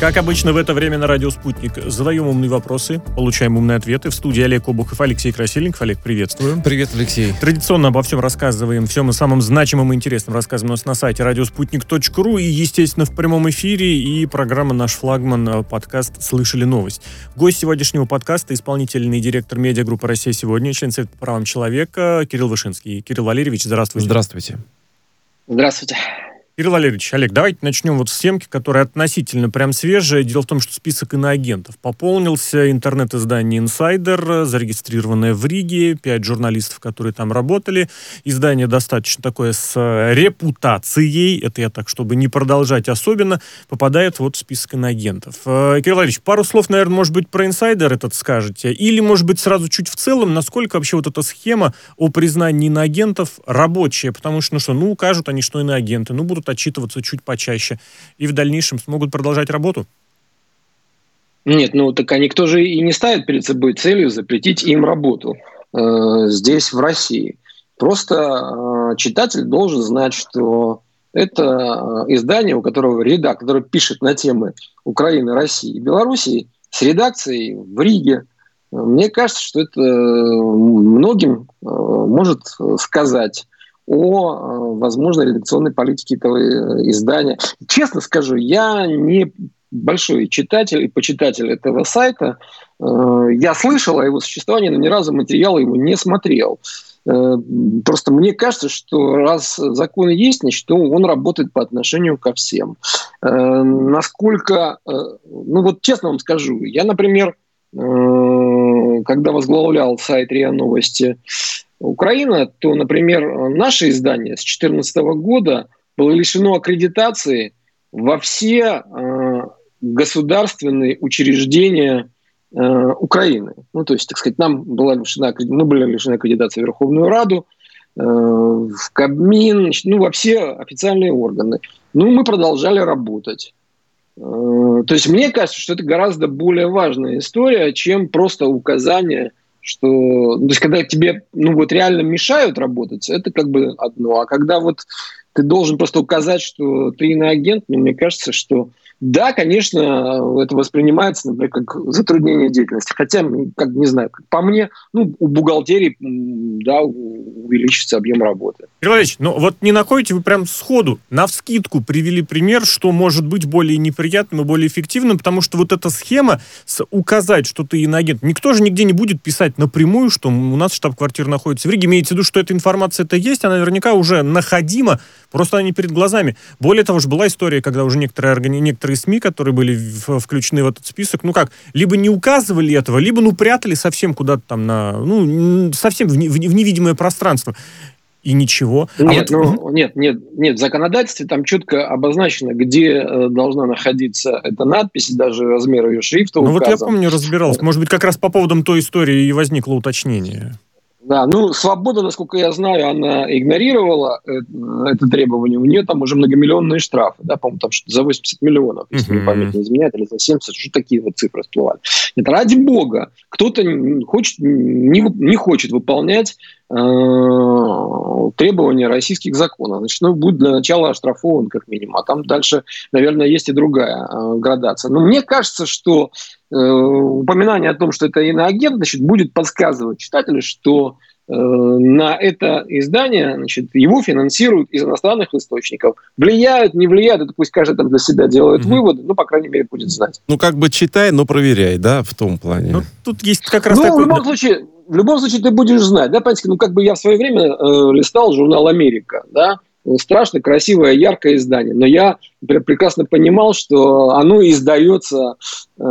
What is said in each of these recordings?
Как обычно в это время на радио «Спутник» задаем умные вопросы, получаем умные ответы. В студии Олег Обухов, Алексей Красильников. Олег, приветствую. Привет, Алексей. Традиционно обо всем рассказываем, всем и самым значимым и интересным рассказываем у нас на сайте радиоспутник.ру и, естественно, в прямом эфире и программа «Наш флагман» э, подкаст «Слышали новость». Гость сегодняшнего подкаста – исполнительный директор медиагруппы «Россия сегодня», член Совета по правам человека Кирилл Вышинский. Кирилл Валерьевич, здравствуйте. Здравствуйте. Здравствуйте. Кирилл Валерьевич, Олег, давайте начнем вот с темки, которая относительно прям свежая. Дело в том, что список иноагентов пополнился. Интернет-издание «Инсайдер», зарегистрированное в Риге, пять журналистов, которые там работали. Издание достаточно такое с репутацией, это я так, чтобы не продолжать особенно, попадает вот в список иноагентов. Э, Кирилл Валерьевич, пару слов, наверное, может быть, про «Инсайдер» этот скажете? Или, может быть, сразу чуть в целом, насколько вообще вот эта схема о признании иноагентов рабочая? Потому что, ну что, ну, укажут они, что иноагенты, ну, будут будут отчитываться чуть почаще и в дальнейшем смогут продолжать работу? Нет, ну так они кто же и не ставит перед собой целью запретить им работу э, здесь, в России. Просто э, читатель должен знать, что это э, издание, у которого редактор, который пишет на темы Украины, России и Белоруссии, с редакцией в Риге. Мне кажется, что это э, многим э, может сказать о э, возможной редакционной политике этого э, издания. Честно скажу, я не большой читатель и почитатель этого сайта. Э, я слышал о его существовании, но ни разу материал его не смотрел. Просто мне кажется, что раз закон есть, значит, он работает по отношению ко всем. Насколько, ну вот честно вам скажу, я, например, когда возглавлял сайт РИА Новости, Украина, то, например, наше издание с 2014 года было лишено аккредитации во все э, государственные учреждения э, Украины. Ну, то есть, так сказать, нам была лишена, мы были лишены аккредитации в Верховную Раду, э, в Кабмин, ну, во все официальные органы. Ну, мы продолжали работать. Э, то есть, мне кажется, что это гораздо более важная история, чем просто указание – что, ну, то есть, когда тебе, ну, вот реально мешают работать, это как бы одно, а когда вот ты должен просто указать, что ты иноагент, ну, мне кажется, что да, конечно, это воспринимается, например, как затруднение деятельности. Хотя, как не знаю, по мне, ну, у бухгалтерии, да, увеличится объем работы. Григорий ну вот не находите вы прям сходу, на вскидку привели пример, что может быть более неприятным и более эффективным, потому что вот эта схема с указать, что ты иноагент, никто же нигде не будет писать напрямую, что у нас штаб-квартира находится в Риге. Имеется в виду, что эта информация-то есть, она наверняка уже находима, просто не перед глазами. Более того, же была история, когда уже некоторые, органи... некоторые СМИ, которые были в... включены в этот список, ну как, либо не указывали этого, либо ну прятали совсем куда-то там на, ну, совсем в, не... в невидимое пространство и ничего. А нет, а вот... ну, нет, нет, нет, в законодательстве там четко обозначено, где э, должна находиться эта надпись, даже размер ее шрифта Ну указан. вот я помню, разбирался. Может быть, как раз по поводам той истории и возникло уточнение. Да, ну, свобода, насколько я знаю, она игнорировала это, это требование. У нее там уже многомиллионные штрафы, да, по-моему, там что за 80 миллионов, если мне память не изменяет, или за 70, что такие вот цифры всплывали. Нет, ради бога, кто-то хочет, не, не хочет выполнять требования российских законов. Значит, ну, будет для начала оштрафован как минимум, а там дальше, наверное, есть и другая э, градация. Но мне кажется, что э, упоминание о том, что это иноагент, значит, будет подсказывать читателю, что э, на это издание, значит, его финансируют из иностранных источников. Влияют, не влияют, это пусть каждый там для себя делает mm-hmm. выводы, ну, по крайней мере, будет знать. Ну, как бы читай, но проверяй, да, в том плане. Ну, тут есть как раз ну, такой... в любом случае, в любом случае ты будешь знать, да, понимаете, ну, как бы я в свое время э, листал журнал «Америка», да, страшно красивое, яркое издание. Но я прекрасно понимал, что оно издается, э,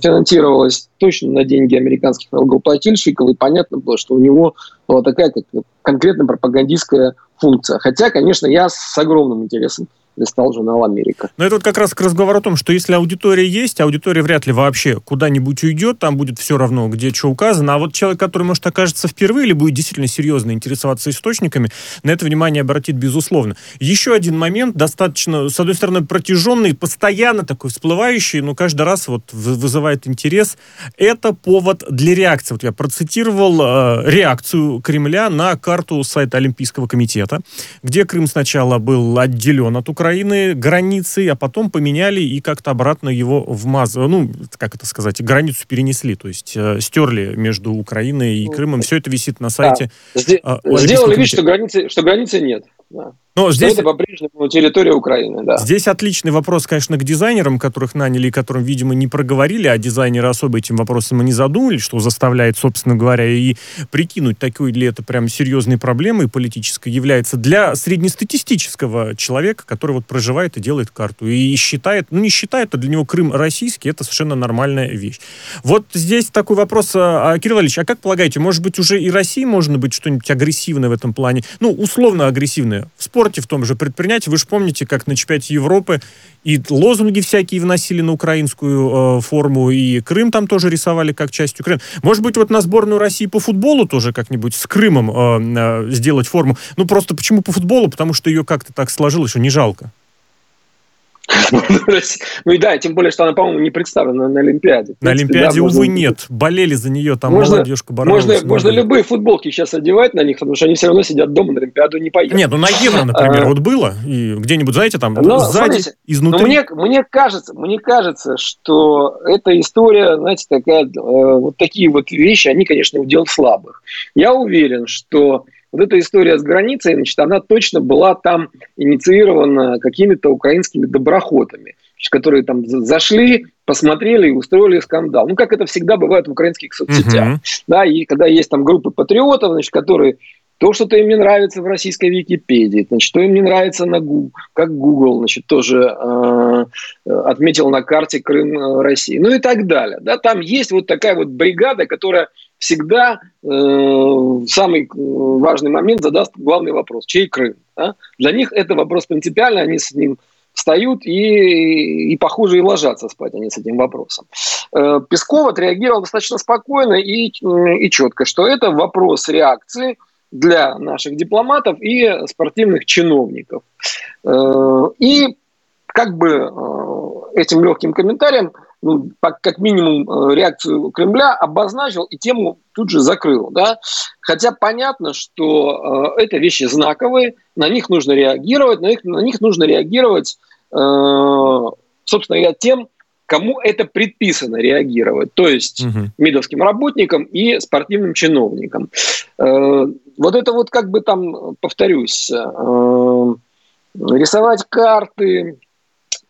финансировалось точно на деньги американских налогоплательщиков, и понятно было, что у него была такая как конкретно пропагандистская функция. Хотя, конечно, я с огромным интересом листал журнал «Америка». Но это вот как раз к разговору о том, что если аудитория есть, аудитория вряд ли вообще куда-нибудь уйдет, там будет все равно, где что указано, а вот человек, который, может, окажется впервые или будет действительно серьезно интересоваться источниками, на это внимание обратит безусловно. Еще один момент, достаточно, с одной стороны, протяженный, постоянно такой всплывающий, но каждый раз вот вызывает интерес, это повод для реакции. Вот я процитировал э, реакцию Кремля на карту сайта Олимпийского комитета, где Крым сначала был отделен от Украины, Украины границей, а потом поменяли и как-то обратно его вмазали, ну, как это сказать, границу перенесли, то есть э, стерли между Украиной и Крымом. Все это висит на сайте. Да. Э, сделали вид, что границы, что границы нет. Да. Но здесь... Это по-прежнему территория Украины, да. Здесь отличный вопрос, конечно, к дизайнерам, которых наняли и которым, видимо, не проговорили, а дизайнеры особо этим вопросом и не задумались, что заставляет, собственно говоря, и прикинуть, такой ли это прям серьезной проблемой политической является для среднестатистического человека, который вот проживает и делает карту, и считает, ну не считает, а для него Крым российский, это совершенно нормальная вещь. Вот здесь такой вопрос, а, а, Кирилл Ильич, а как полагаете, может быть, уже и России можно быть что-нибудь агрессивное в этом плане? Ну, условно агрессивное. В спорте спорте в том же предпринять. Вы же помните, как на чемпионате Европы и лозунги всякие вносили на украинскую э, форму, и Крым там тоже рисовали как часть Украины. Может быть, вот на сборную России по футболу тоже как-нибудь с Крымом э, э, сделать форму? Ну, просто почему по футболу? Потому что ее как-то так сложилось, что не жалко. Ну и да, тем более, что она, по-моему, не представлена на Олимпиаде. На Олимпиаде, увы, нет. Болели за нее, там можно, молодежка боролась. Можно, любые футболки сейчас одевать на них, потому что они все равно сидят дома, на Олимпиаду не поедут. Нет, ну на Евро, например, а, вот было, и где-нибудь, знаете, там но, сзади, изнутри. Мне, мне, кажется, мне кажется, что эта история, знаете, такая, э, вот такие вот вещи, они, конечно, удел слабых. Я уверен, что вот эта история с границей, значит, она точно была там инициирована какими-то украинскими доброхотами, которые там зашли, посмотрели и устроили скандал. Ну, как это всегда бывает в украинских соцсетях. Uh-huh. Да, и когда есть там группы патриотов, значит, которые то, что-то им не нравится в российской Википедии, значит, что им не нравится на Google, как Google, значит, тоже э, отметил на карте Крым э, России, ну и так далее. Да, там есть вот такая вот бригада, которая всегда э, самый э, важный момент задаст главный вопрос, чей Крым. Да? Для них это вопрос принципиальный, они с ним встают и, и похоже и ложатся спать они с этим вопросом. Э, Песков отреагировал достаточно спокойно и, и четко, что это вопрос реакции – для наших дипломатов и спортивных чиновников. Э, и как бы э, этим легким комментарием, ну, как минимум, э, реакцию Кремля обозначил и тему тут же закрыл. Да? Хотя понятно, что это вещи знаковые, на них нужно реагировать, на них, на них нужно реагировать, собственно говоря, тем, кому это предписано реагировать, то есть угу. медовским работникам и спортивным чиновникам. Э, вот это вот как бы там, повторюсь, э, рисовать карты,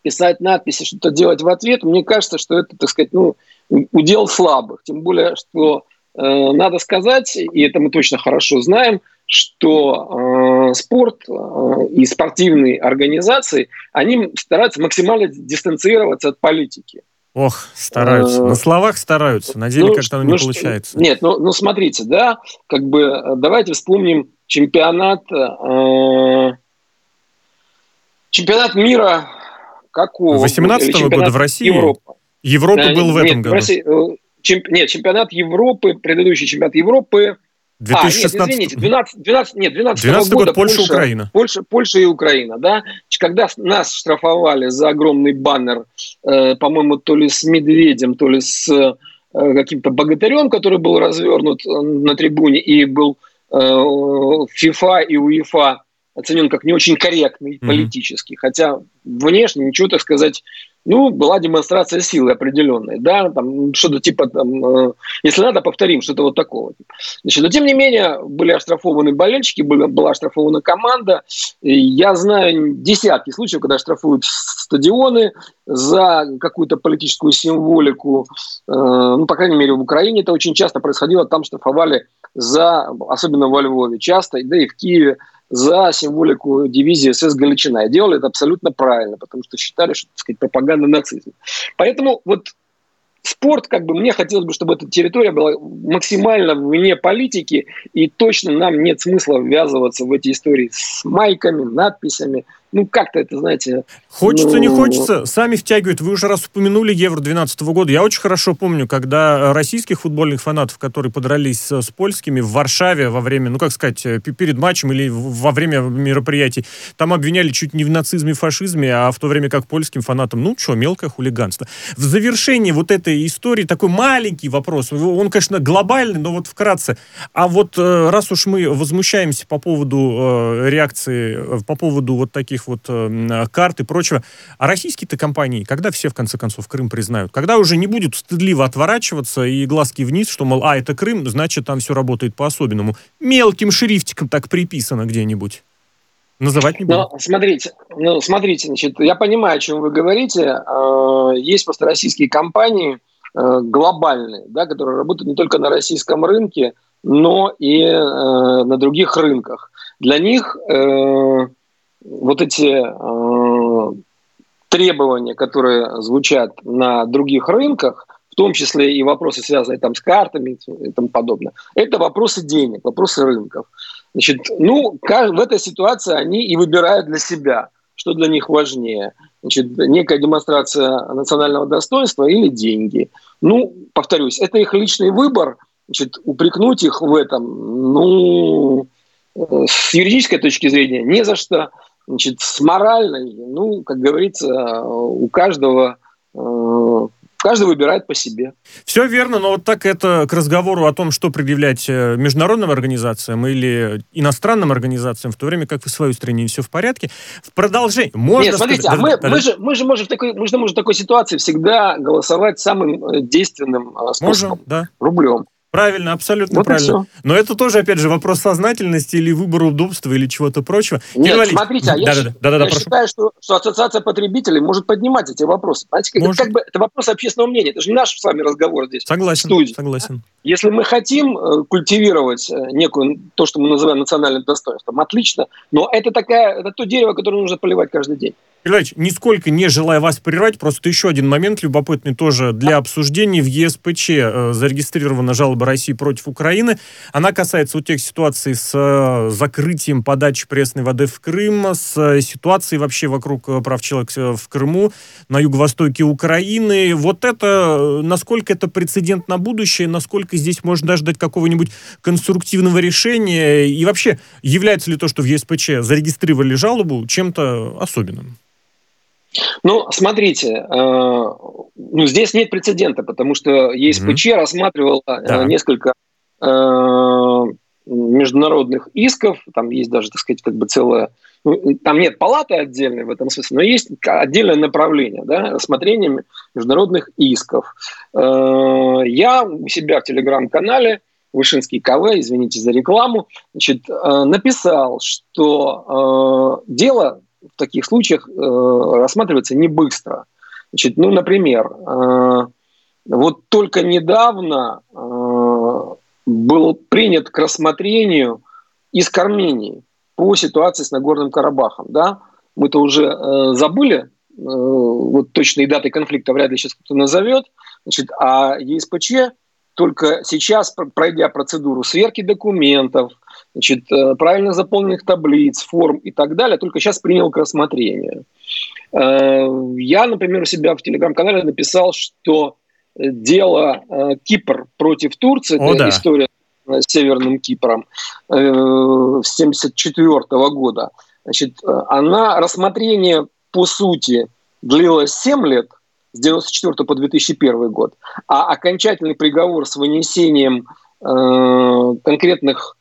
писать надписи, что-то делать в ответ, мне кажется, что это, так сказать, ну, удел слабых. Тем более, что э, надо сказать, и это мы точно хорошо знаем, что э, спорт э, и спортивные организации, они стараются максимально дистанцироваться от политики. Ох, стараются. На словах стараются, на деле ну, как-то ну, не получается. Нет, ну, ну смотрите, да, как бы э, давайте вспомним чемпионат, э, чемпионат мира какого? 18 -го года в России? Европа. Европа да, был в этом нет, году. В России, э, чемп, нет, чемпионат Европы, предыдущий чемпионат Европы 2016... А, нет, извините, 12, 12, нет, 12, 12 года год Польша, Польша, Украина. Польша, Польша и Украина, да. Когда нас штрафовали за огромный баннер, э, по-моему, то ли с медведем, то ли с э, каким-то богатырем, который был развернут э, на трибуне и был э, ФИФА и УЕФА оценен как не очень корректный mm-hmm. политически, хотя внешне ничего, так сказать, ну, была демонстрация силы определенной, да, там что-то типа, там, э, если надо, повторим, что-то вот такого. Значит, но тем не менее, были оштрафованы болельщики, была, была оштрафована команда. Я знаю десятки случаев, когда штрафуют стадионы за какую-то политическую символику. Э, ну, по крайней мере, в Украине это очень часто происходило, там штрафовали за, особенно во Львове часто, да и в Киеве, за символику дивизии СС Галичина. И делали это абсолютно правильно, потому что считали, что, так сказать, пропаганда нацизма. Поэтому вот спорт, как бы мне хотелось бы, чтобы эта территория была максимально вне политики, и точно нам нет смысла ввязываться в эти истории с майками, надписями, ну, как-то это, знаете... Хочется, ну... не хочется, сами втягивают. Вы уже раз упомянули Евро 12 года. Я очень хорошо помню, когда российских футбольных фанатов, которые подрались с, с польскими в Варшаве во время, ну, как сказать, э, перед матчем или во время мероприятий, там обвиняли чуть не в нацизме и фашизме, а в то время как польским фанатам, ну, что, мелкое хулиганство. В завершении вот этой истории такой маленький вопрос. Он, конечно, глобальный, но вот вкратце. А вот э, раз уж мы возмущаемся по поводу э, реакции, по поводу вот таких вот э, карт и прочего. А российские-то компании, когда все, в конце концов, Крым признают? Когда уже не будут стыдливо отворачиваться и глазки вниз, что, мол, а, это Крым, значит, там все работает по-особенному. Мелким шрифтиком так приписано где-нибудь. Называть не буду. Ну, смотрите, ну, смотрите, значит, я понимаю, о чем вы говорите. Э, есть просто российские компании э, глобальные, да, которые работают не только на российском рынке, но и э, на других рынках. Для них вот эти требования, которые звучат на других рынках, в том числе и вопросы, связанные там с картами и тому подобное, это вопросы денег, вопросы рынков. Значит, ну, в этой ситуации они и выбирают для себя, что для них важнее. Значит, некая демонстрация национального достоинства или деньги. Ну, повторюсь, это их личный выбор. Значит, упрекнуть их в этом, ну, э, с юридической точки зрения не за что. Значит, с моральной, ну, как говорится, у каждого э, Каждый выбирает по себе. Все верно, но вот так это к разговору о том, что предъявлять э, международным организациям или иностранным организациям, в то время как в своей стране все в порядке. В продолжение. Можно Нет, смотрите, сказать... а мы, да, мы, же, мы же можем в такой, мы же можем в такой ситуации всегда голосовать самым э, действенным э, способом. Можем, да. Рублем. Правильно, абсолютно вот правильно. Но это тоже, опять же, вопрос сознательности или выбора удобства или чего-то прочего. Нет, Валерий... смотрите, а я, да, да, да, да, я прошу. считаю, что, что ассоциация потребителей может поднимать эти вопросы. Понимаете, как, может. как бы это вопрос общественного мнения. Это же не наш с вами разговор здесь. Согласен, в студии. согласен. Если мы хотим э, культивировать э, некую, то, что мы называем национальным достоинством, отлично. Но это, такая, это то дерево, которое нужно поливать каждый день. Ильич, нисколько не желая вас прерывать, просто еще один момент любопытный тоже для обсуждения. В ЕСПЧ э, зарегистрирована жалоба России против Украины. Она касается вот тех ситуаций с э, закрытием подачи пресной воды в Крым, с э, ситуацией вообще вокруг э, прав человека в Крыму, на юго-востоке Украины. Вот это, насколько это прецедент на будущее, насколько здесь можно даже дать какого-нибудь конструктивного решения, и вообще, является ли то, что в ЕСПЧ зарегистрировали жалобу, чем-то особенным? Ну, смотрите, э, ну, здесь нет прецедента, потому что ЕСПЧ mm-hmm. рассматривала э, да. несколько э, международных исков, там есть даже, так сказать, как бы целая, ну, там нет палаты отдельной в этом смысле, но есть отдельное направление, да, рассмотрение международных исков. Э, я у себя в телеграм-канале Вышинский КВ, извините за рекламу, значит, э, написал, что э, дело в таких случаях э, рассматривается не быстро. Значит, ну, например, э, вот только недавно э, был принят к рассмотрению иск Армении по ситуации с Нагорным Карабахом. Да? Мы-то уже э, забыли, э, вот точные даты конфликта вряд ли сейчас кто-то назовет, значит, а ЕСПЧ только сейчас, пройдя процедуру сверки документов, значит, э, правильно заполненных таблиц, форм и так далее, только сейчас принял к рассмотрению. Э, я, например, у себя в телеграм-канале написал, что дело э, Кипр против Турции, О, да. история с Северным Кипром с 1974 года, значит, она, рассмотрение по сути длилось 7 лет, с 1994 по 2001 год, а окончательный приговор с вынесением э, конкретных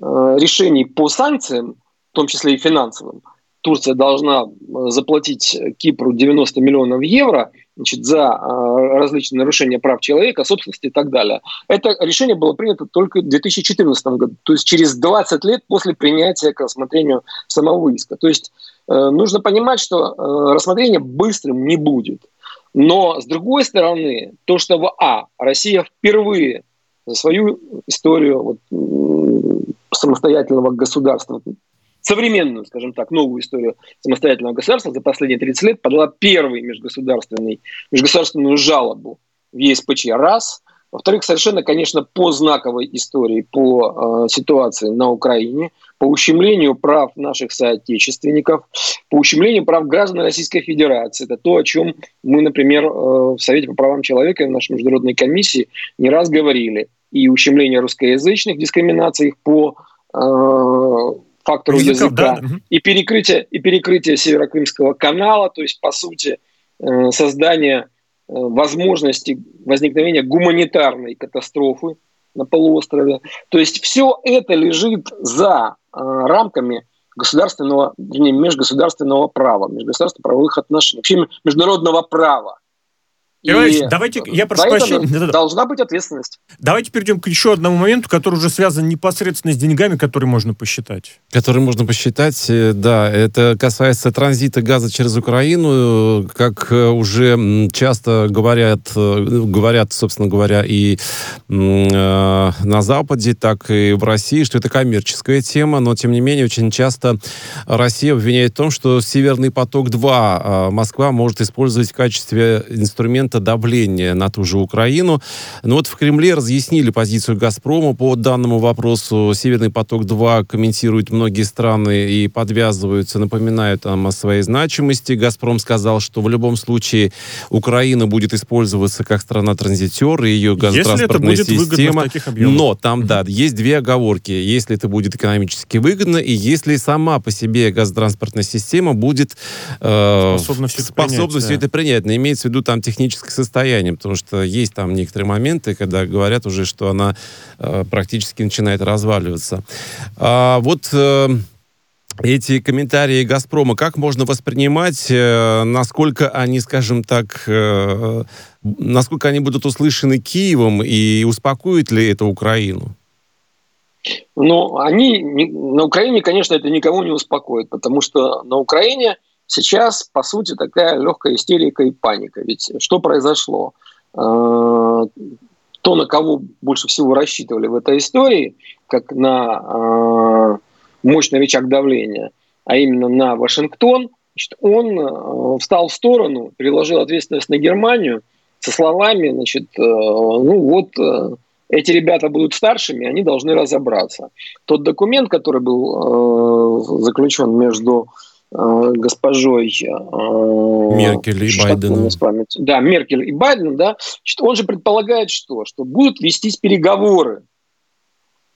решений по санкциям, в том числе и финансовым, Турция должна э, заплатить Кипру 90 миллионов евро значит, за э, различные нарушения прав человека, собственности и так далее. Это решение было принято только в 2014 году, то есть через 20 лет после принятия к рассмотрению самого иска. То есть нужно понимать, что рассмотрение быстрым не будет. Но, с другой стороны, то, что в А, Россия впервые за свою историю вот, самостоятельного государства, современную, скажем так, новую историю самостоятельного государства за последние 30 лет подала первый межгосударственный, межгосударственную жалобу в ЕСПЧ. Раз. Во-вторых, совершенно, конечно, по знаковой истории, по э, ситуации на Украине, по ущемлению прав наших соотечественников, по ущемлению прав граждан Российской Федерации. Это то, о чем мы, например, э, в Совете по правам человека, в нашей международной комиссии не раз говорили. И ущемление русскоязычных дискриминаций по э, фактору Языков, языка, да? и перекрытие, и перекрытие Северокрымского канала, то есть, по сути, э, создание э, возможности возникновения гуманитарной катастрофы на полуострове. То есть все это лежит за э, рамками государственного, не межгосударственного права, межгосударственных правовых отношений, вообще международного права. И давайте, я прошу прощения. Должна быть ответственность. Давайте перейдем к еще одному моменту, который уже связан непосредственно с деньгами, которые можно посчитать. Которые можно посчитать, э, да. Это касается транзита газа через Украину. Как э, уже часто говорят, э, говорят, собственно говоря, и на Западе, так и в России, что это коммерческая тема, но, тем не менее, очень часто Россия обвиняет в том, что «Северный поток-2» Москва может использовать в качестве инструмента инструмента давления на ту же Украину. Но вот в Кремле разъяснили позицию «Газпрома» по данному вопросу. «Северный поток-2» комментируют многие страны и подвязываются, напоминают там о своей значимости. «Газпром» сказал, что в любом случае Украина будет использоваться как страна-транзитер, и ее газотранспортная система. Но там, да, есть две оговорки. Если это будет экономически выгодно, и если сама по себе газотранспортная система будет э, способна все, способна принять, все да. это принять. Но имеется в виду там технически к состояниям, потому что есть там некоторые моменты, когда говорят уже, что она э, практически начинает разваливаться. А, вот э, эти комментарии «Газпрома» как можно воспринимать, э, насколько они, скажем так, э, насколько они будут услышаны Киевом и успокоит ли это Украину? Ну, они на Украине, конечно, это никого не успокоит, потому что на Украине Сейчас, по сути, такая легкая истерика и паника. Ведь что произошло? Э, то, на кого больше всего рассчитывали в этой истории, как на э, мощный рычаг давления, а именно на Вашингтон, значит, он э, встал в сторону, переложил ответственность на Германию со словами, значит, ну вот эти ребята будут старшими, они должны разобраться. Тот документ, который был заключен между госпожой э, Меркель и Байденом. Да, Меркель и Байден, да, он же предполагает что? Что будут вестись переговоры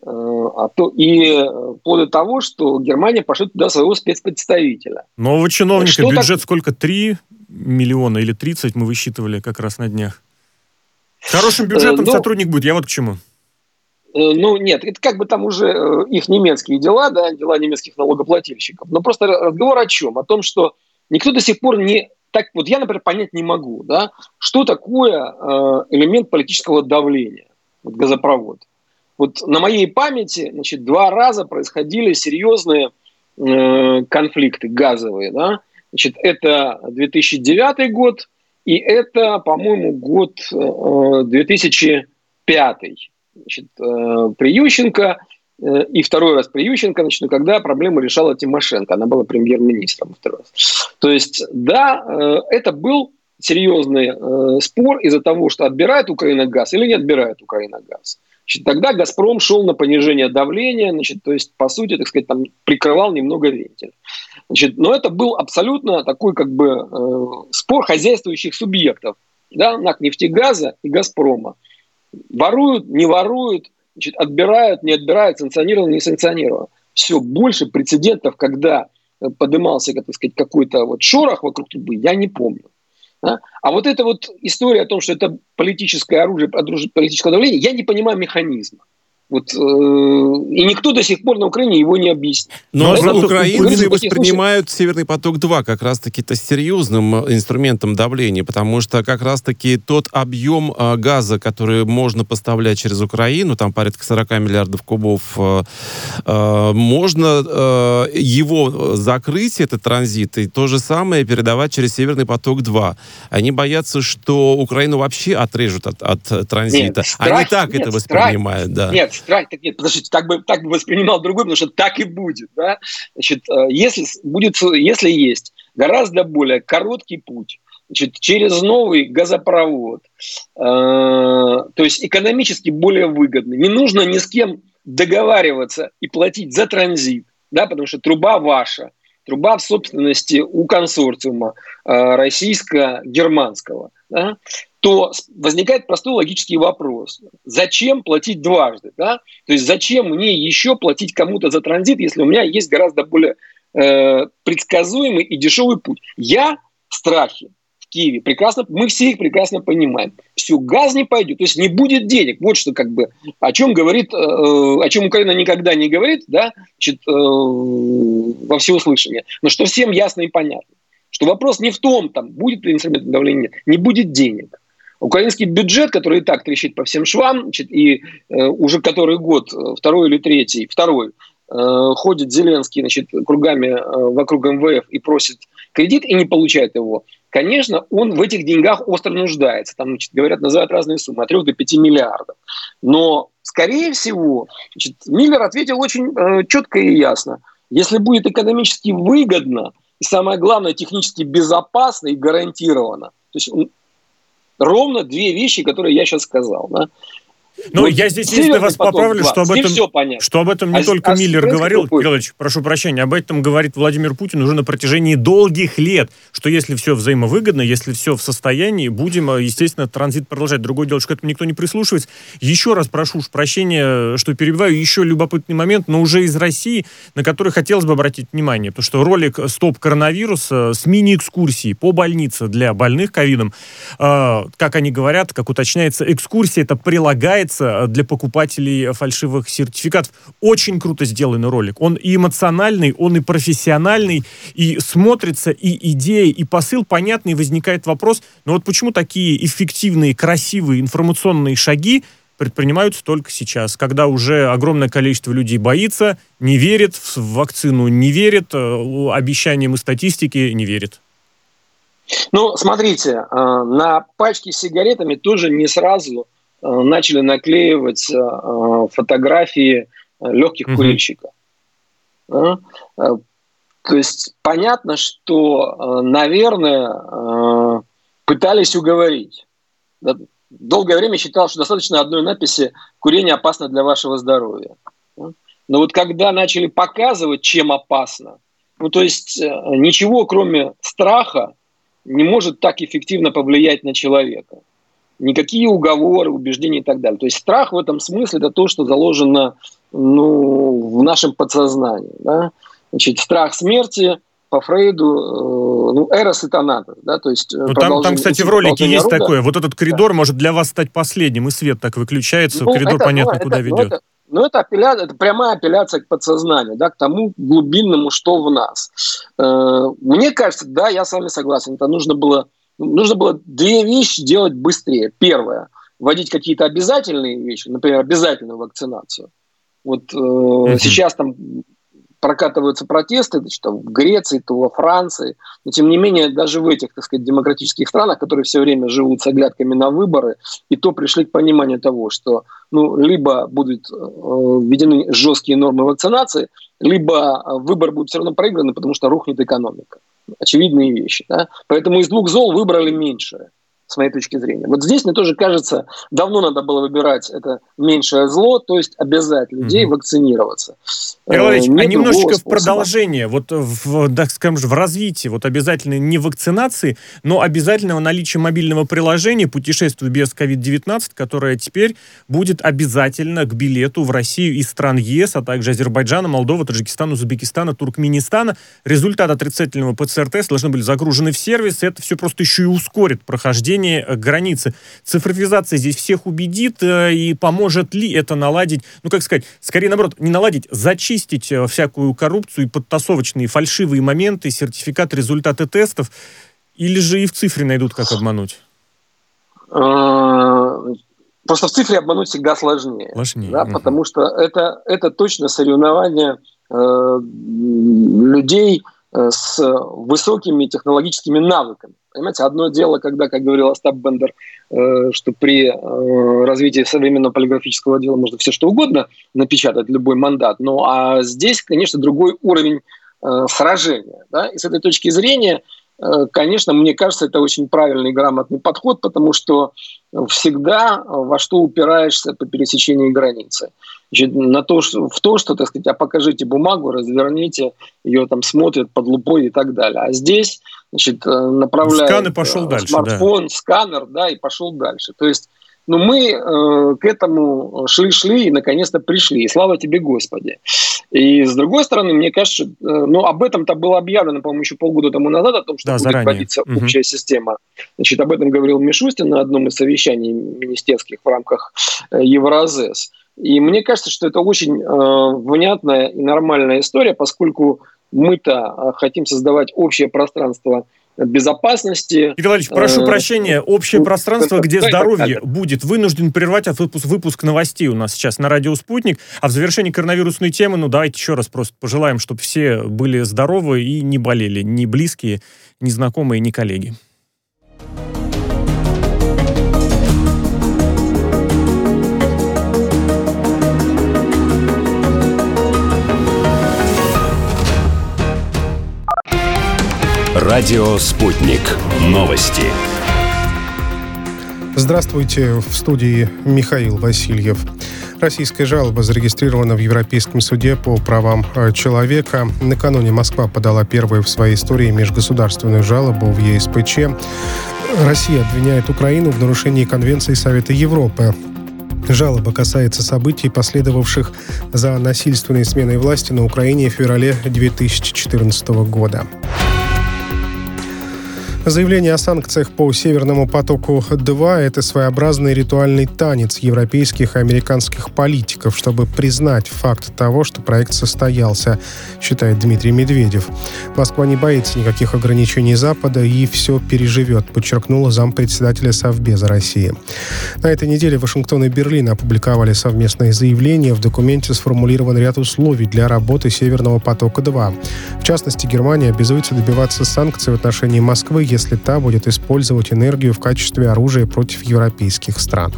э, а то, и вплоть до того, что Германия пошлет туда своего спецпредставителя. Нового чиновника что бюджет так... сколько? 3 миллиона или 30 мы высчитывали как раз на днях. Хорошим бюджетом Но... сотрудник будет, я вот к чему. Э, ну, нет, это как бы там уже э, их немецкие дела, да, дела немецких налогоплательщиков. Но просто разговор о чем? О том, что никто до сих пор не... Так вот я, например, понять не могу, да, что такое э, элемент политического давления, вот газопровод. Вот на моей памяти, значит, два раза происходили серьезные конфликты газовые, да. Значит, это 2009 год, и это, по-моему, год э, 2005 значит, э, при Ющенко, э, и второй раз при Ющенко, значит, когда проблему решала Тимошенко, она была премьер-министром второй раз. То есть, да, э, это был серьезный спор из-за того, что отбирает Украина газ или не отбирает Украина газ. Значит, тогда «Газпром» шел на понижение давления, значит, то есть, по сути, так сказать, там прикрывал немного вентиль. Значит, но это был абсолютно такой как бы э, спор хозяйствующих субъектов, да, НАК нефтегаза и «Газпрома». Воруют, не воруют, значит, отбирают, не отбирают, санкционировано, не санкционировано. Все, больше прецедентов, когда поднимался, так сказать, какой-то вот шорох вокруг трубы, я не помню. Да? А вот эта вот история о том, что это политическое оружие, политическое давление, я не понимаю механизма. Вот, э, и никто до сих пор на Украине его не объяснит. Но, Но украинцы воспринимают «Северный поток-2» как раз-таки серьезным э, инструментом давления, потому что как раз-таки тот объем э, газа, который можно поставлять через Украину, там порядка 40 миллиардов кубов, э, э, можно э, его закрыть, этот транзит, и то же самое передавать через «Северный поток-2». Они боятся, что Украину вообще отрежут от, от транзита. Нет, страх, Они так нет, это воспринимают, страх, да. Нет, страх, так нет, подождите, так бы, так бы воспринимал другой, потому что так и будет. Да? Значит, э, если, будет, если есть гораздо более короткий путь, значит, через новый газопровод, э, то есть экономически более выгодный, не нужно ни с кем договариваться и платить за транзит, да, потому что труба ваша, труба в собственности у консорциума э, российско-германского. Да? То возникает простой логический вопрос. Зачем платить дважды? Да? То есть зачем мне еще платить кому-то за транзит, если у меня есть гораздо более э, предсказуемый и дешевый путь? Я в страхе, в Киеве. Прекрасно, мы все их прекрасно понимаем. Все, газ не пойдет, то есть не будет денег. Вот что как бы, о чем говорит, э, о чем Украина никогда не говорит, да, значит, э, во всеуслышание. Но что всем ясно и понятно. Что вопрос не в том, там, будет ли инструмент давления, нет, не будет денег. Украинский бюджет, который и так трещит по всем швам, и э, уже который год, э, второй или третий, второй, э, ходит Зеленский значит, кругами вокруг МВФ и просит кредит и не получает его, конечно, он в этих деньгах остро нуждается. Там, значит, говорят, называют разные суммы, от 3 до 5 миллиардов. Но, скорее всего, значит, Миллер ответил очень э, четко и ясно. Если будет экономически выгодно, и самое главное, технически безопасно и гарантированно, то есть ровно две вещи, которые я сейчас сказал. Да? Ну, вот я здесь если вас поправлю, что об, этом, что об этом не а, только а Миллер говорил, Кириллович, прошу прощения, об этом говорит Владимир Путин уже на протяжении долгих лет, что если все взаимовыгодно, если все в состоянии, будем, э, естественно, транзит продолжать. Другое дело, что к этому никто не прислушивается. Еще раз прошу уж прощения, что перебиваю, еще любопытный момент, но уже из России, на который хотелось бы обратить внимание, потому что ролик «Стоп коронавирус» с мини-экскурсией по больнице для больных ковидом, э, как они говорят, как уточняется, экскурсия это прилагает является для покупателей фальшивых сертификатов. Очень круто сделанный ролик. Он и эмоциональный, он и профессиональный, и смотрится, и идея, и посыл понятный, возникает вопрос, но вот почему такие эффективные, красивые информационные шаги предпринимаются только сейчас, когда уже огромное количество людей боится, не верит в вакцину, не верит, э, обещаниям и статистике не верит. Ну, смотрите, э, на пачке с сигаретами тоже не сразу Э, начали наклеивать э, фотографии легких mm-hmm. курильщиков. Э, то есть понятно, что, наверное, пытались уговорить. Долгое время считал, что достаточно одной написи «курение опасно для вашего здоровья». Но вот когда начали показывать, чем опасно, ну то есть ничего, кроме страха, не может так эффективно повлиять на человека никакие уговоры, убеждения и так далее. То есть страх в этом смысле это то, что заложено ну, в нашем подсознании. Да? Значит, страх смерти по Фрейду, э, ну, эрос и тонатос, да, то есть... Э, ну, там, там, кстати, в ролике есть рода. такое, вот этот коридор да. может для вас стать последним, и свет так выключается, ну, коридор это, понятно, ну, куда это, ведет. Ну, это, ну, это, апелля... это прямая апелляция к подсознанию, да, к тому глубинному, что в нас. Э, мне кажется, да, я с вами согласен, это нужно было нужно было две вещи делать быстрее. Первое, вводить какие-то обязательные вещи, например, обязательную вакцинацию. Вот э, mm-hmm. сейчас там прокатываются протесты, значит, там, в Греции, то во Франции. Но, тем не менее, даже в этих, так сказать, демократических странах, которые все время живут с оглядками на выборы, и то пришли к пониманию того, что ну, либо будут э, введены жесткие нормы вакцинации, либо выбор будет все равно проигран, потому что рухнет экономика очевидные вещи. Да? Поэтому из двух зол выбрали меньшее с моей точки зрения. Вот здесь мне тоже кажется, давно надо было выбирать это меньшее зло, то есть обязать людей угу. вакцинироваться. Иванович, э, а немножечко в продолжение, вот в, так скажем, в развитии, вот обязательно не вакцинации, но обязательного наличия мобильного приложения «Путешествие без COVID-19», которое теперь будет обязательно к билету в Россию из стран ЕС, а также Азербайджана, Молдова, Таджикистана, Узбекистана, Туркменистана. Результат отрицательного ПЦР-теста должны были загружены в сервис, это все просто еще и ускорит прохождение пересечение э, границы. Цифровизация здесь всех убедит, э, и поможет ли это наладить, ну, как сказать, скорее наоборот, не наладить, зачистить э, всякую коррупцию и подтасовочные фальшивые моменты, сертификат, результаты тестов, или же и в цифре найдут, как обмануть? Просто в цифре обмануть всегда сложнее. Сложнее. Да, угу. Потому что это, это точно соревнование э, людей с высокими технологическими навыками. Понимаете, одно дело, когда, как говорил Остап Бендер, э, что при э, развитии современного полиграфического дела можно все что угодно напечатать, любой мандат. Ну а здесь, конечно, другой уровень э, сражения. Да? И с этой точки зрения, конечно, мне кажется, это очень правильный и грамотный подход, потому что всегда во что упираешься по пересечении границы. Значит, на то, что, в то, что, так сказать, а покажите бумагу, разверните, ее там смотрят под лупой и так далее. А здесь, значит, э, направляют Скан и пошел э, дальше, смартфон, да. сканер, да, и пошел дальше. То есть Но мы э, к этому шли-шли и наконец-то пришли. И слава тебе, Господи. И с другой стороны, мне кажется, э, ну, об этом-то было объявлено, по-моему, еще полгода тому назад, о том, что да, будет заранее. вводиться угу. общая система. Значит, об этом говорил Мишустин на одном из совещаний министерских в рамках э, Евразес. И мне кажется, что это очень э, внятная и нормальная история, поскольку мы-то э, хотим создавать общее пространство безопасности. Игорь Валерьевич, прошу э, прощения, общее пространство, где здоровье будет вынужден прервать выпуск, выпуск новостей у нас сейчас на радио «Спутник». А в завершении коронавирусной темы, ну давайте еще раз просто пожелаем, чтобы все были здоровы и не болели, ни близкие, ни знакомые, ни коллеги. Радио «Спутник». Новости. Здравствуйте, в студии Михаил Васильев. Российская жалоба зарегистрирована в Европейском суде по правам э, человека. Накануне Москва подала первую в своей истории межгосударственную жалобу в ЕСПЧ. Россия обвиняет Украину в нарушении Конвенции Совета Европы Жалоба касается событий, последовавших за насильственной сменой власти на Украине в феврале 2014 года. Заявление о санкциях по «Северному потоку-2» — это своеобразный ритуальный танец европейских и американских политиков, чтобы признать факт того, что проект состоялся, считает Дмитрий Медведев. Москва не боится никаких ограничений Запада и все переживет, подчеркнула зампредседателя Совбеза России. На этой неделе Вашингтон и Берлин опубликовали совместное заявление. В документе сформулирован ряд условий для работы «Северного потока-2». В частности, Германия обязуется добиваться санкций в отношении Москвы, если та будет использовать энергию в качестве оружия против европейских стран.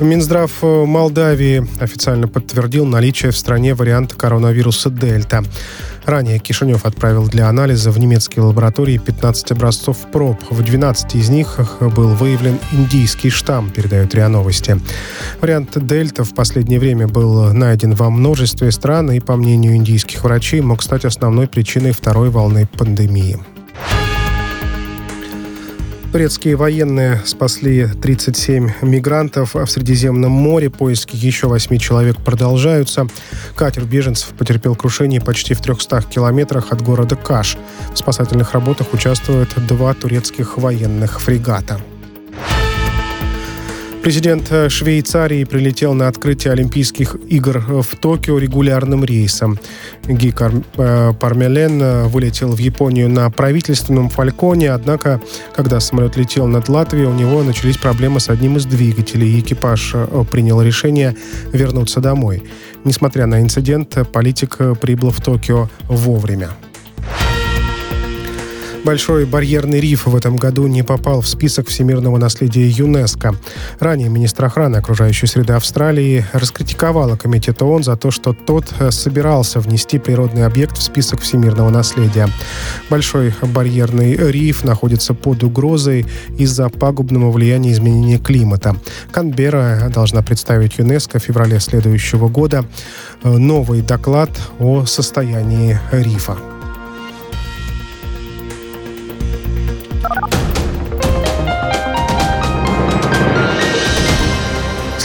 Минздрав э, Молдавии официально подтвердил наличие в стране варианта коронавируса Дельта. Ранее Кишинев отправил для анализа в немецкие лаборатории 15 образцов проб. В 12 из них был выявлен индийский штамм, передают РИА Новости. Вариант Дельта в последнее время был найден во множестве стран и, по мнению индийских врачей, мог стать основной причиной второй волны пандемии. Турецкие военные спасли 37 мигрантов в Средиземном море. Поиски еще 8 человек продолжаются. Катер беженцев потерпел крушение почти в 300 километрах от города Каш. В спасательных работах участвуют два турецких военных фрегата. Президент э, Швейцарии прилетел на открытие Олимпийских игр в Токио регулярным рейсом. Ги э, Пармелен э, вылетел в Японию на правительственном «Фальконе», однако, когда самолет летел над Латвией, у него начались проблемы с одним из двигателей, и экипаж принял решение вернуться домой. Несмотря на инцидент, политик прибыл в Токио вовремя. Большой барьерный риф в этом году не попал в список всемирного наследия ЮНЕСКО. Ранее министр охраны окружающей среды Австралии раскритиковала комитет ООН за то, что тот э, собирался внести природный объект в список всемирного наследия. Большой барьерный риф находится под угрозой из-за пагубного влияния изменения климата. Канберра должна представить ЮНЕСКО в феврале следующего года э, новый доклад о состоянии рифа.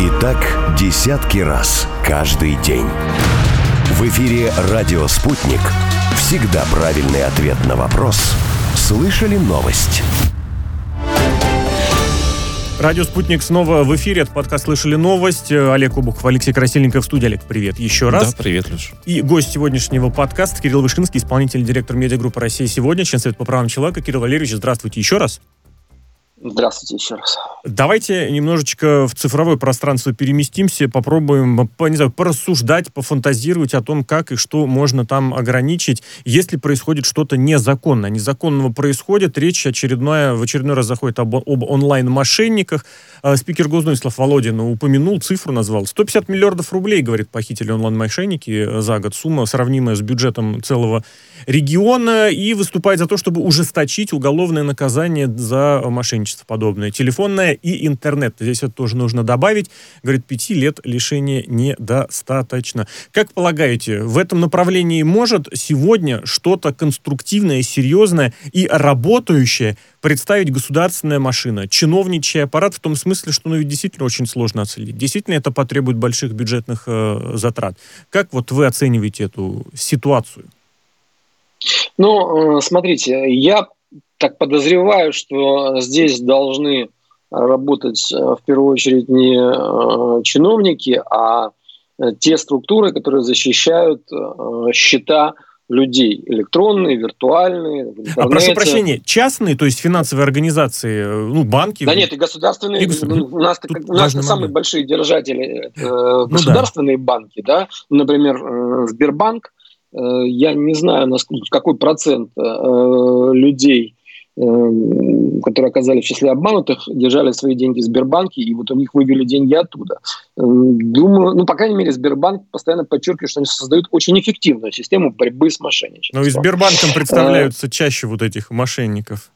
И так десятки раз каждый день. В эфире «Радио Спутник». Всегда правильный ответ на вопрос. Слышали новость? Радио «Спутник» снова в эфире. Это подкаст «Слышали новость». Олег Обухов, Алексей Красильников в студии. Олег, привет еще раз. Да, привет, Леш. И гость сегодняшнего подкаста Кирилл Вышинский, исполнительный директор медиагруппы «Россия сегодня», член Совета по правам человека. Кирилл Валерьевич, здравствуйте еще раз. Здравствуйте еще раз. Давайте немножечко в цифровое пространство переместимся, попробуем, не знаю, порассуждать, пофантазировать о том, как и что можно там ограничить, если происходит что-то незаконное. Незаконного происходит, речь очередная, в очередной раз заходит об, об онлайн-мошенниках. А, спикер Госдумы Слав Володин упомянул, цифру назвал. 150 миллиардов рублей, говорит, похитили онлайн-мошенники за год. Сумма, сравнимая с бюджетом целого региона, и выступает за то, чтобы ужесточить уголовное наказание за мошенничество мошенничество подобное, телефонное и интернет. Здесь это тоже нужно добавить. Говорит, пяти лет лишения недостаточно. Как полагаете, в этом направлении может сегодня что-то конструктивное, серьезное и работающее представить государственная машина, чиновничий аппарат в том смысле, что ну, ведь действительно очень сложно оценить. Действительно это потребует больших бюджетных э, затрат. Как вот вы оцениваете эту ситуацию? Ну, э, смотрите, я так подозреваю, что здесь должны работать э, в первую очередь не э, чиновники, а э, те структуры, которые защищают счета людей электронные, виртуальные. А прошу прощения, частные, то есть финансовые организации, ну банки. Да нет, и государственные. И государственные. У нас, у нас самые большие держатели ну, государственные да. банки, да, например, Сбербанк. Я не знаю, насколько, какой процент людей которые оказались в числе обманутых, держали свои деньги в Сбербанке, и вот у них вывели деньги оттуда. Эм, думаю, ну, по крайней мере, Сбербанк постоянно подчеркивает, что они создают очень эффективную систему борьбы с мошенничеством. Ну и Сбербанком представляются э, чаще вот этих мошенников.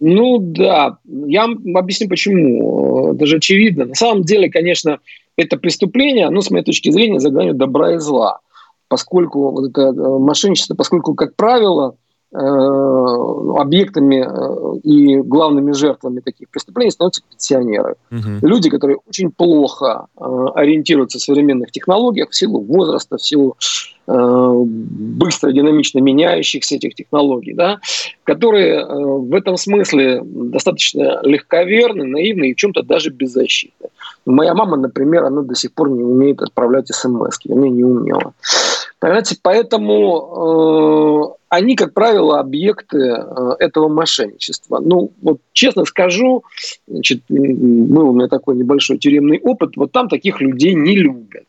Ну да, я вам объясню почему. Это же очевидно. На самом деле, конечно, это преступление, ну, с моей точки зрения, за гранью добра и зла. Поскольку вот это э, мошенничество, поскольку, как правило, Э, объектами э, и главными жертвами таких преступлений становятся пенсионеры. Угу. Люди, которые очень плохо э, ориентируются в современных технологиях в силу возраста, в силу быстро, динамично меняющихся этих технологий, да, которые в этом смысле достаточно легковерны, наивны и в чем-то даже беззащитны. Моя мама, например, она до сих пор не умеет отправлять смс, вернее, не умела. Понимаете, поэтому э, они, как правило, объекты э, этого мошенничества. Ну, вот честно скажу, значит, был у меня такой небольшой тюремный опыт, вот там таких людей не любят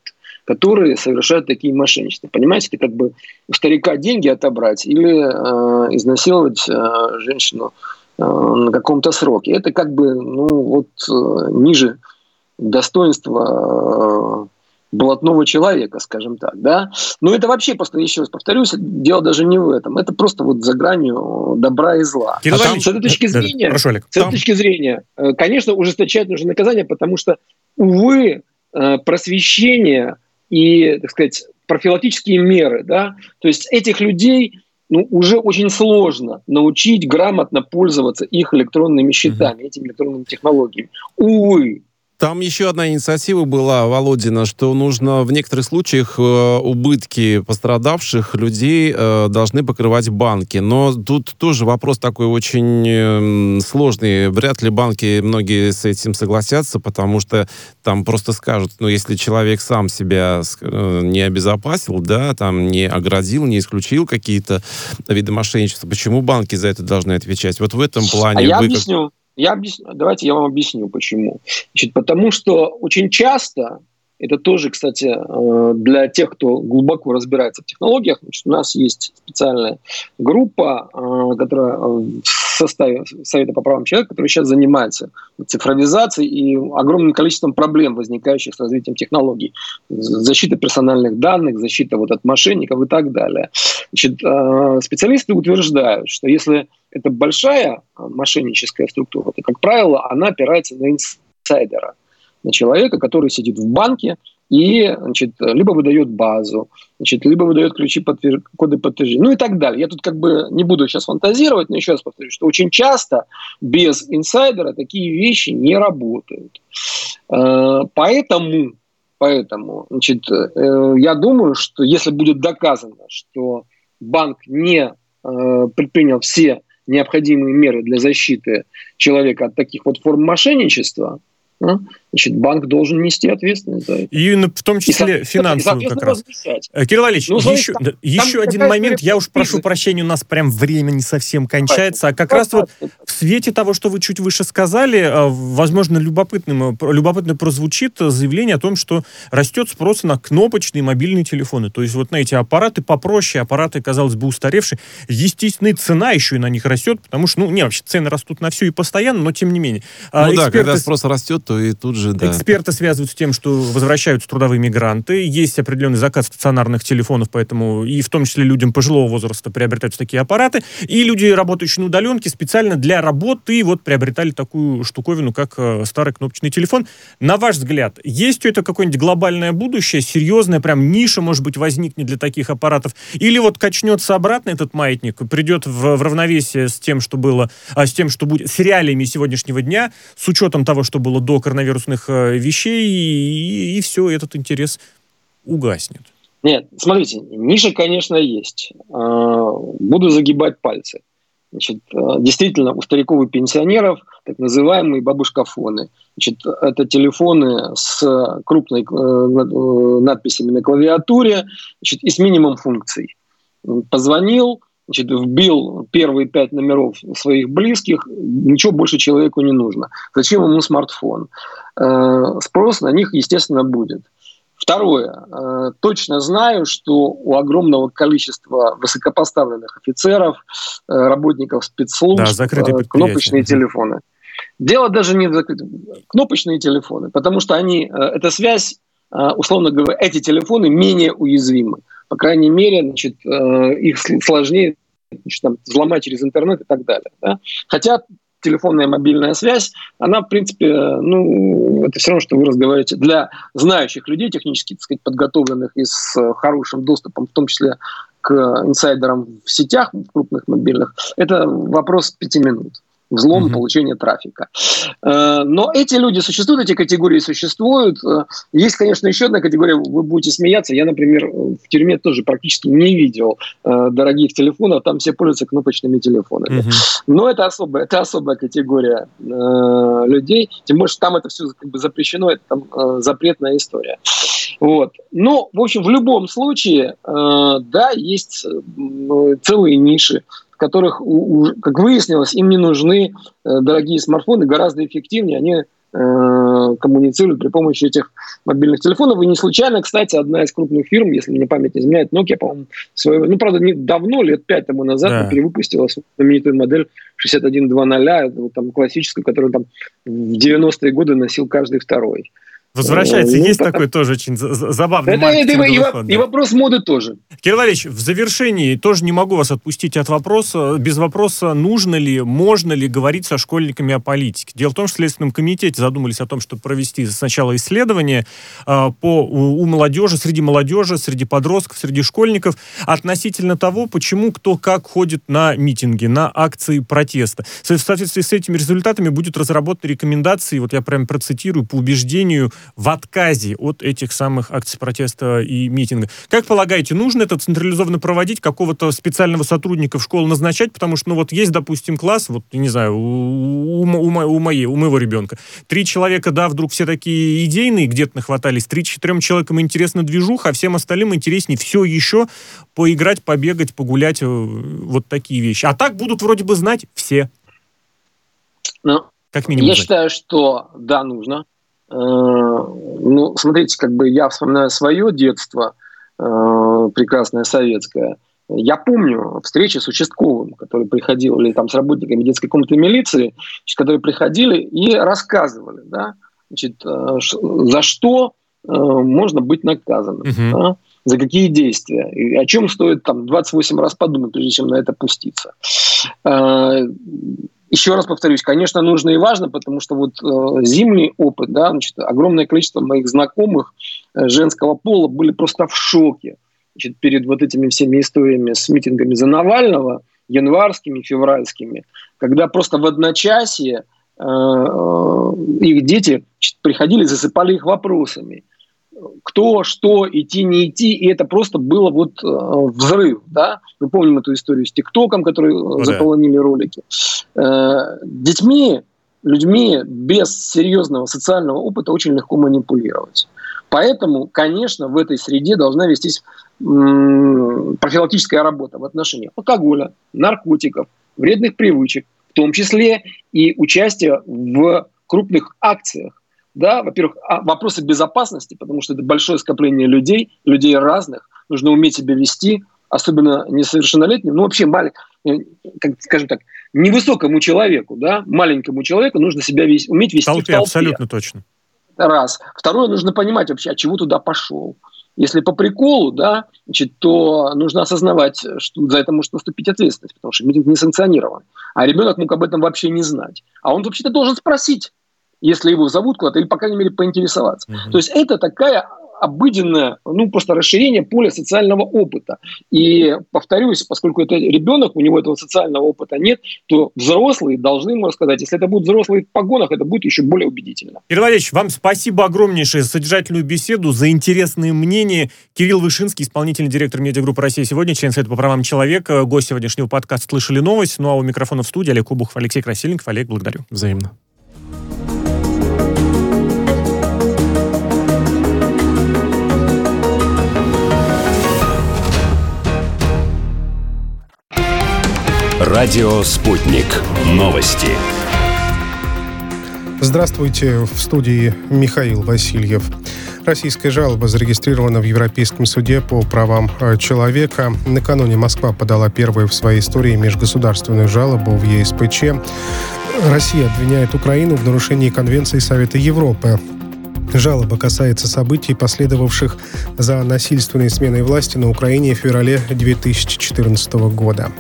которые совершают такие мошенничества. Понимаете, это как бы у старика деньги отобрать или э, изнасиловать э, женщину э, на каком-то сроке. Это как бы, ну, вот э, ниже достоинства э, блатного человека, скажем так, да. Но это вообще просто, еще раз повторюсь, дело даже не в этом. Это просто вот за гранью добра и зла. А там... С этой точки зрения, да, Прошу, Олег. с этой там... точки зрения, э, конечно, ужесточать нужно наказание, потому что, увы, э, просвещение и, так сказать, профилактические меры, да, то есть этих людей ну, уже очень сложно научить грамотно пользоваться их электронными счетами, угу. этими электронными технологиями. Увы, там еще одна инициатива была, Володина, что нужно в некоторых случаях э, убытки пострадавших людей э, должны покрывать банки. Но тут тоже вопрос такой очень э, сложный. Вряд ли банки многие с этим согласятся, потому что там просто скажут, ну, если человек сам себя э, не обезопасил, да, там не оградил, не исключил какие-то виды мошенничества, почему банки за это должны отвечать? Вот в этом плане... А я объясню. Как... Я объясню, давайте я вам объясню, почему. Значит, потому что очень часто, это тоже, кстати, э, для тех, кто глубоко разбирается в технологиях, значит, у нас есть специальная группа, э, которая в составе Совета по правам человека, которая сейчас занимается цифровизацией и огромным количеством проблем, возникающих с развитием технологий. Защита персональных данных, защита вот от мошенников и так далее. Значит, э, специалисты утверждают, что если это большая мошенническая структура, то, как правило, она опирается на инсайдера, на человека, который сидит в банке и значит, либо выдает базу, значит, либо выдает ключи, подтвер... коды подтверждения, ну и так далее. Я тут как бы не буду сейчас фантазировать, но еще раз повторю, что очень часто без инсайдера такие вещи не работают. Э, поэтому, поэтому значит, э, я думаю, что если будет доказано, что банк не э, предпринял все необходимые меры для защиты человека от таких вот форм мошенничества, значит, банк должен нести ответственность за это. И в том числе и, финансовую и, как раз. Размещать. Э, Кирилл Валерьевич, ну, еще, там, еще там один момент, я уж прошу прощения, у нас прям время не совсем кончается, а как раз вот в свете того, что вы чуть выше сказали, э, возможно, любопытным, э, любопытно прозвучит заявление о том, что растет спрос на кнопочные мобильные телефоны. То есть вот на эти аппараты попроще, аппараты, казалось бы, устаревшие. Естественно, и цена еще и на них растет, потому что, ну, не, вообще цены растут на все и постоянно, но тем не менее. А ну эксперты... да, когда спрос растет, то и тут же, да. Эксперты связывают с тем, что возвращаются трудовые мигранты, есть определенный заказ стационарных телефонов, поэтому и в том числе людям пожилого возраста приобретаются такие аппараты, и люди, работающие на удаленке, специально для работы вот приобретали такую штуковину, как э, старый кнопочный телефон. На ваш взгляд, есть у этого какое-нибудь глобальное будущее, серьезная прям ниша, может быть, возникнет для таких аппаратов, или вот качнется обратно этот маятник, придет в, в равновесие с тем, что было, а, с тем, что будет, с реалиями сегодняшнего дня, с учетом того, что было до коронавирусных э, вещей, и, и все, этот интерес угаснет. Нет, смотрите, ниша, конечно, есть. А, буду загибать пальцы. Значит, а, действительно, у стариков и пенсионеров так называемые бабушкафоны. Значит, это телефоны с крупной э, надписями на клавиатуре значит, и с минимум функций. Позвонил, значит, вбил первые пять номеров своих близких, ничего больше человеку не нужно. Зачем ему смартфон? Э, спрос на них, естественно, будет. Второе. Э, точно знаю, что у огромного количества высокопоставленных офицеров, э, работников спецслужб да, кнопочные телефоны. Дело даже не в закрытых. Кнопочные телефоны, потому что они, эта связь, условно говоря, эти телефоны менее уязвимы по крайней мере, значит, э, их сложнее значит, там, взломать через интернет и так далее. Да? Хотя телефонная мобильная связь, она, в принципе, ну, это все равно, что вы разговариваете для знающих людей, технически, так сказать, подготовленных и с хорошим доступом, в том числе к инсайдерам в сетях крупных мобильных, это вопрос пяти минут взлом, mm-hmm. получение трафика. Э, но эти люди существуют, эти категории существуют. Э, есть, конечно, еще одна категория, вы будете смеяться. Я, например, в тюрьме тоже практически не видел э, дорогих телефонов, там все пользуются кнопочными телефонами. Mm-hmm. Но это особая, это особая категория людей, тем более, что там это все как бы запрещено, это там запретная история. Вот. Но, в общем, в любом случае, да, есть целые ниши которых, как выяснилось, им не нужны э, дорогие смартфоны, гораздо эффективнее они э, коммуницируют при помощи этих мобильных телефонов. И не случайно, кстати, одна из крупных фирм, если мне память не изменяет, Nokia, по-моему, свою, ну, правда, не давно, лет пять тому назад, да. перевыпустила знаменитую модель 6120, вот, там, классическую, которую там в 90-е годы носил каждый второй. Возвращается. Ну, Есть такой тоже очень забавный это, это, и, ход, да. и вопрос моды тоже. Кирилл Валерьевич, в завершении тоже не могу вас отпустить от вопроса, без вопроса, нужно ли, можно ли говорить со школьниками о политике. Дело в том, что в Следственном комитете задумались о том, чтобы провести сначала исследование э, по, у, у молодежи, среди молодежи, среди подростков, среди школьников относительно того, почему кто как ходит на митинги, на акции протеста. В соответствии с этими результатами будет разработаны рекомендации, вот я прям процитирую, по убеждению в отказе от этих самых акций протеста и митинга. Как полагаете, нужно это централизованно проводить, какого-то специального сотрудника в школу назначать, потому что, ну вот есть, допустим, класс, вот, не знаю, у, у, у, моей, у моего ребенка, три человека, да, вдруг все такие идейные где-то нахватались, три-четырем человекам интересна движуха, а всем остальным интереснее все еще поиграть, побегать, погулять, э, вот такие вещи. А так будут вроде бы знать все. Ну, как минимум. Я знать. считаю, что да, нужно. Э, ну, смотрите, как бы я вспоминаю свое детство, э, прекрасное советское. Я помню встречи с участковым, который приходил, или там с работниками детской комнаты милиции, которые приходили и рассказывали, да, значит, э, за что можно быть наказанным, uh-huh. да, за какие действия, и о чем стоит там 28 раз подумать, прежде чем на это пуститься. Еще раз повторюсь, конечно, нужно и важно, потому что вот э, зимний опыт, да, значит, огромное количество моих знакомых э, женского пола были просто в шоке. Значит, перед вот этими всеми историями с митингами за Навального, январскими, февральскими, когда просто в одночасье э, э, их дети значит, приходили, засыпали их вопросами кто, что, идти, не идти, и это просто было вот э, взрыв, да. Мы помним эту историю с ТикТоком, который ну, заполонили да. ролики. Э, детьми людьми без серьезного социального опыта очень легко манипулировать. Поэтому, конечно, в этой среде должна вестись профилактическая работа в отношении алкоголя, наркотиков, вредных привычек, в том числе и участие в крупных акциях. Да, во-первых, а, вопросы безопасности, потому что это большое скопление людей, людей разных, нужно уметь себя вести, особенно несовершеннолетним, ну вообще маленьким, э, как, скажем так, невысокому человеку, да, маленькому человеку нужно себя вести, уметь вести толпе, в толпе. Абсолютно точно. Раз. Второе, нужно понимать вообще, от чего туда пошел. Если по приколу, да, значит, то нужно осознавать, что за это может наступить ответственность, потому что митинг не санкционирован. А ребенок мог об этом вообще не знать. А он вообще-то должен спросить, если его зовут куда-то, или, по крайней мере, поинтересоваться. Угу. То есть это такая обыденное, ну, просто расширение поля социального опыта. И, повторюсь, поскольку это ребенок, у него этого социального опыта нет, то взрослые должны ему рассказать. Если это будут взрослые в погонах, это будет еще более убедительно. Кирилл Валерьевич, вам спасибо огромнейшее за содержательную беседу, за интересные мнения. Кирилл Вышинский, исполнительный директор медиагруппы «Россия сегодня», член Совета по правам человека, гость сегодняшнего подкаста «Слышали новость». Ну а у микрофона в студии Олег Кубухов, Алексей Красильников. Олег, благодарю. Взаимно. Радио «Спутник». Новости. Здравствуйте, в студии Михаил Васильев. Российская жалоба зарегистрирована в Европейском суде по правам э, человека. Накануне Москва подала первую в своей истории межгосударственную жалобу в ЕСПЧ. Россия обвиняет Украину в нарушении Конвенции Совета Европы Жалоба касается событий, последовавших за насильственной сменой власти на Украине в феврале 2014 года.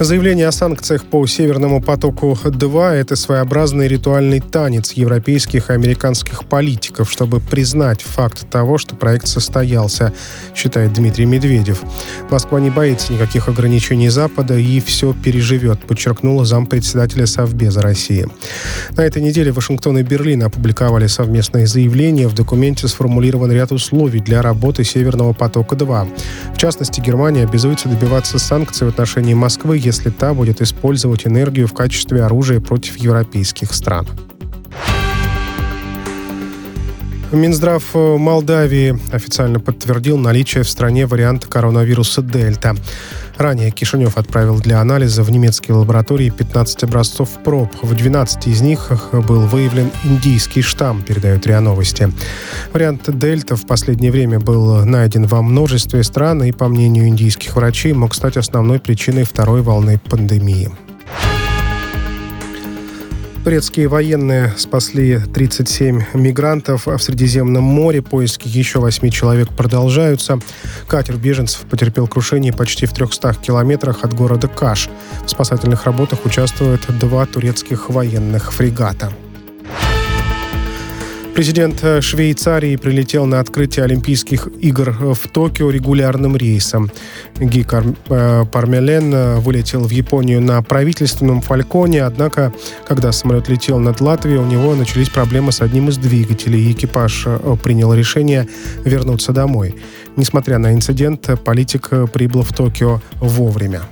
Заявление о санкциях по Северному потоку-2 – это своеобразный ритуальный танец европейских и американских политиков, чтобы признать факт того, что проект состоялся, считает Дмитрий Медведев. Москва не боится никаких ограничений Запада и все переживет, подчеркнула зампредседателя Совбеза России. На этой неделе Вашингтон и Берлин опубликовали совместное заявление. В документе сформулирован ряд условий для работы Северного потока-2. В частности, Германия обязуется добиваться санкций в отношении Москвы, если та будет использовать энергию в качестве оружия против европейских стран. Минздрав э, Молдавии официально подтвердил наличие в стране варианта коронавируса Дельта. Ранее Кишинев отправил для анализа в немецкие лаборатории 15 образцов проб. В 12 из них был выявлен индийский штамм, передают РИА Новости. Вариант Дельта в последнее время был найден во множестве стран и, по мнению индийских врачей, мог стать основной причиной второй волны пандемии. Турецкие военные спасли 37 мигрантов в Средиземном море. Поиски еще 8 человек продолжаются. Катер беженцев потерпел крушение почти в 300 километрах от города Каш. В спасательных работах участвуют два турецких военных фрегата. Президент э, Швейцарии прилетел на открытие Олимпийских игр в Токио регулярным рейсом. Ги э, Пармелен э, вылетел в Японию на правительственном «Фальконе», однако, когда самолет летел над Латвией, у него начались проблемы с одним из двигателей, и экипаж принял решение вернуться домой. Несмотря на инцидент, политик прибыл в Токио вовремя.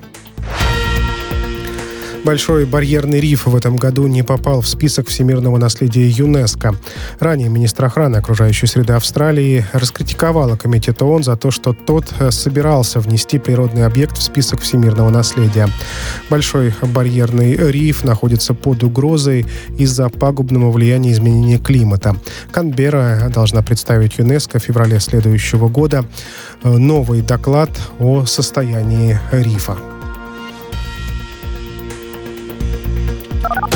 Большой барьерный риф в этом году не попал в список всемирного наследия ЮНЕСКО. Ранее министр охраны окружающей среды Австралии раскритиковала комитет ООН за то, что тот э, собирался внести природный объект в список всемирного наследия. Большой барьерный риф находится под угрозой из-за пагубного влияния изменения климата. Канберра должна представить ЮНЕСКО в феврале следующего года э, новый доклад о состоянии рифа.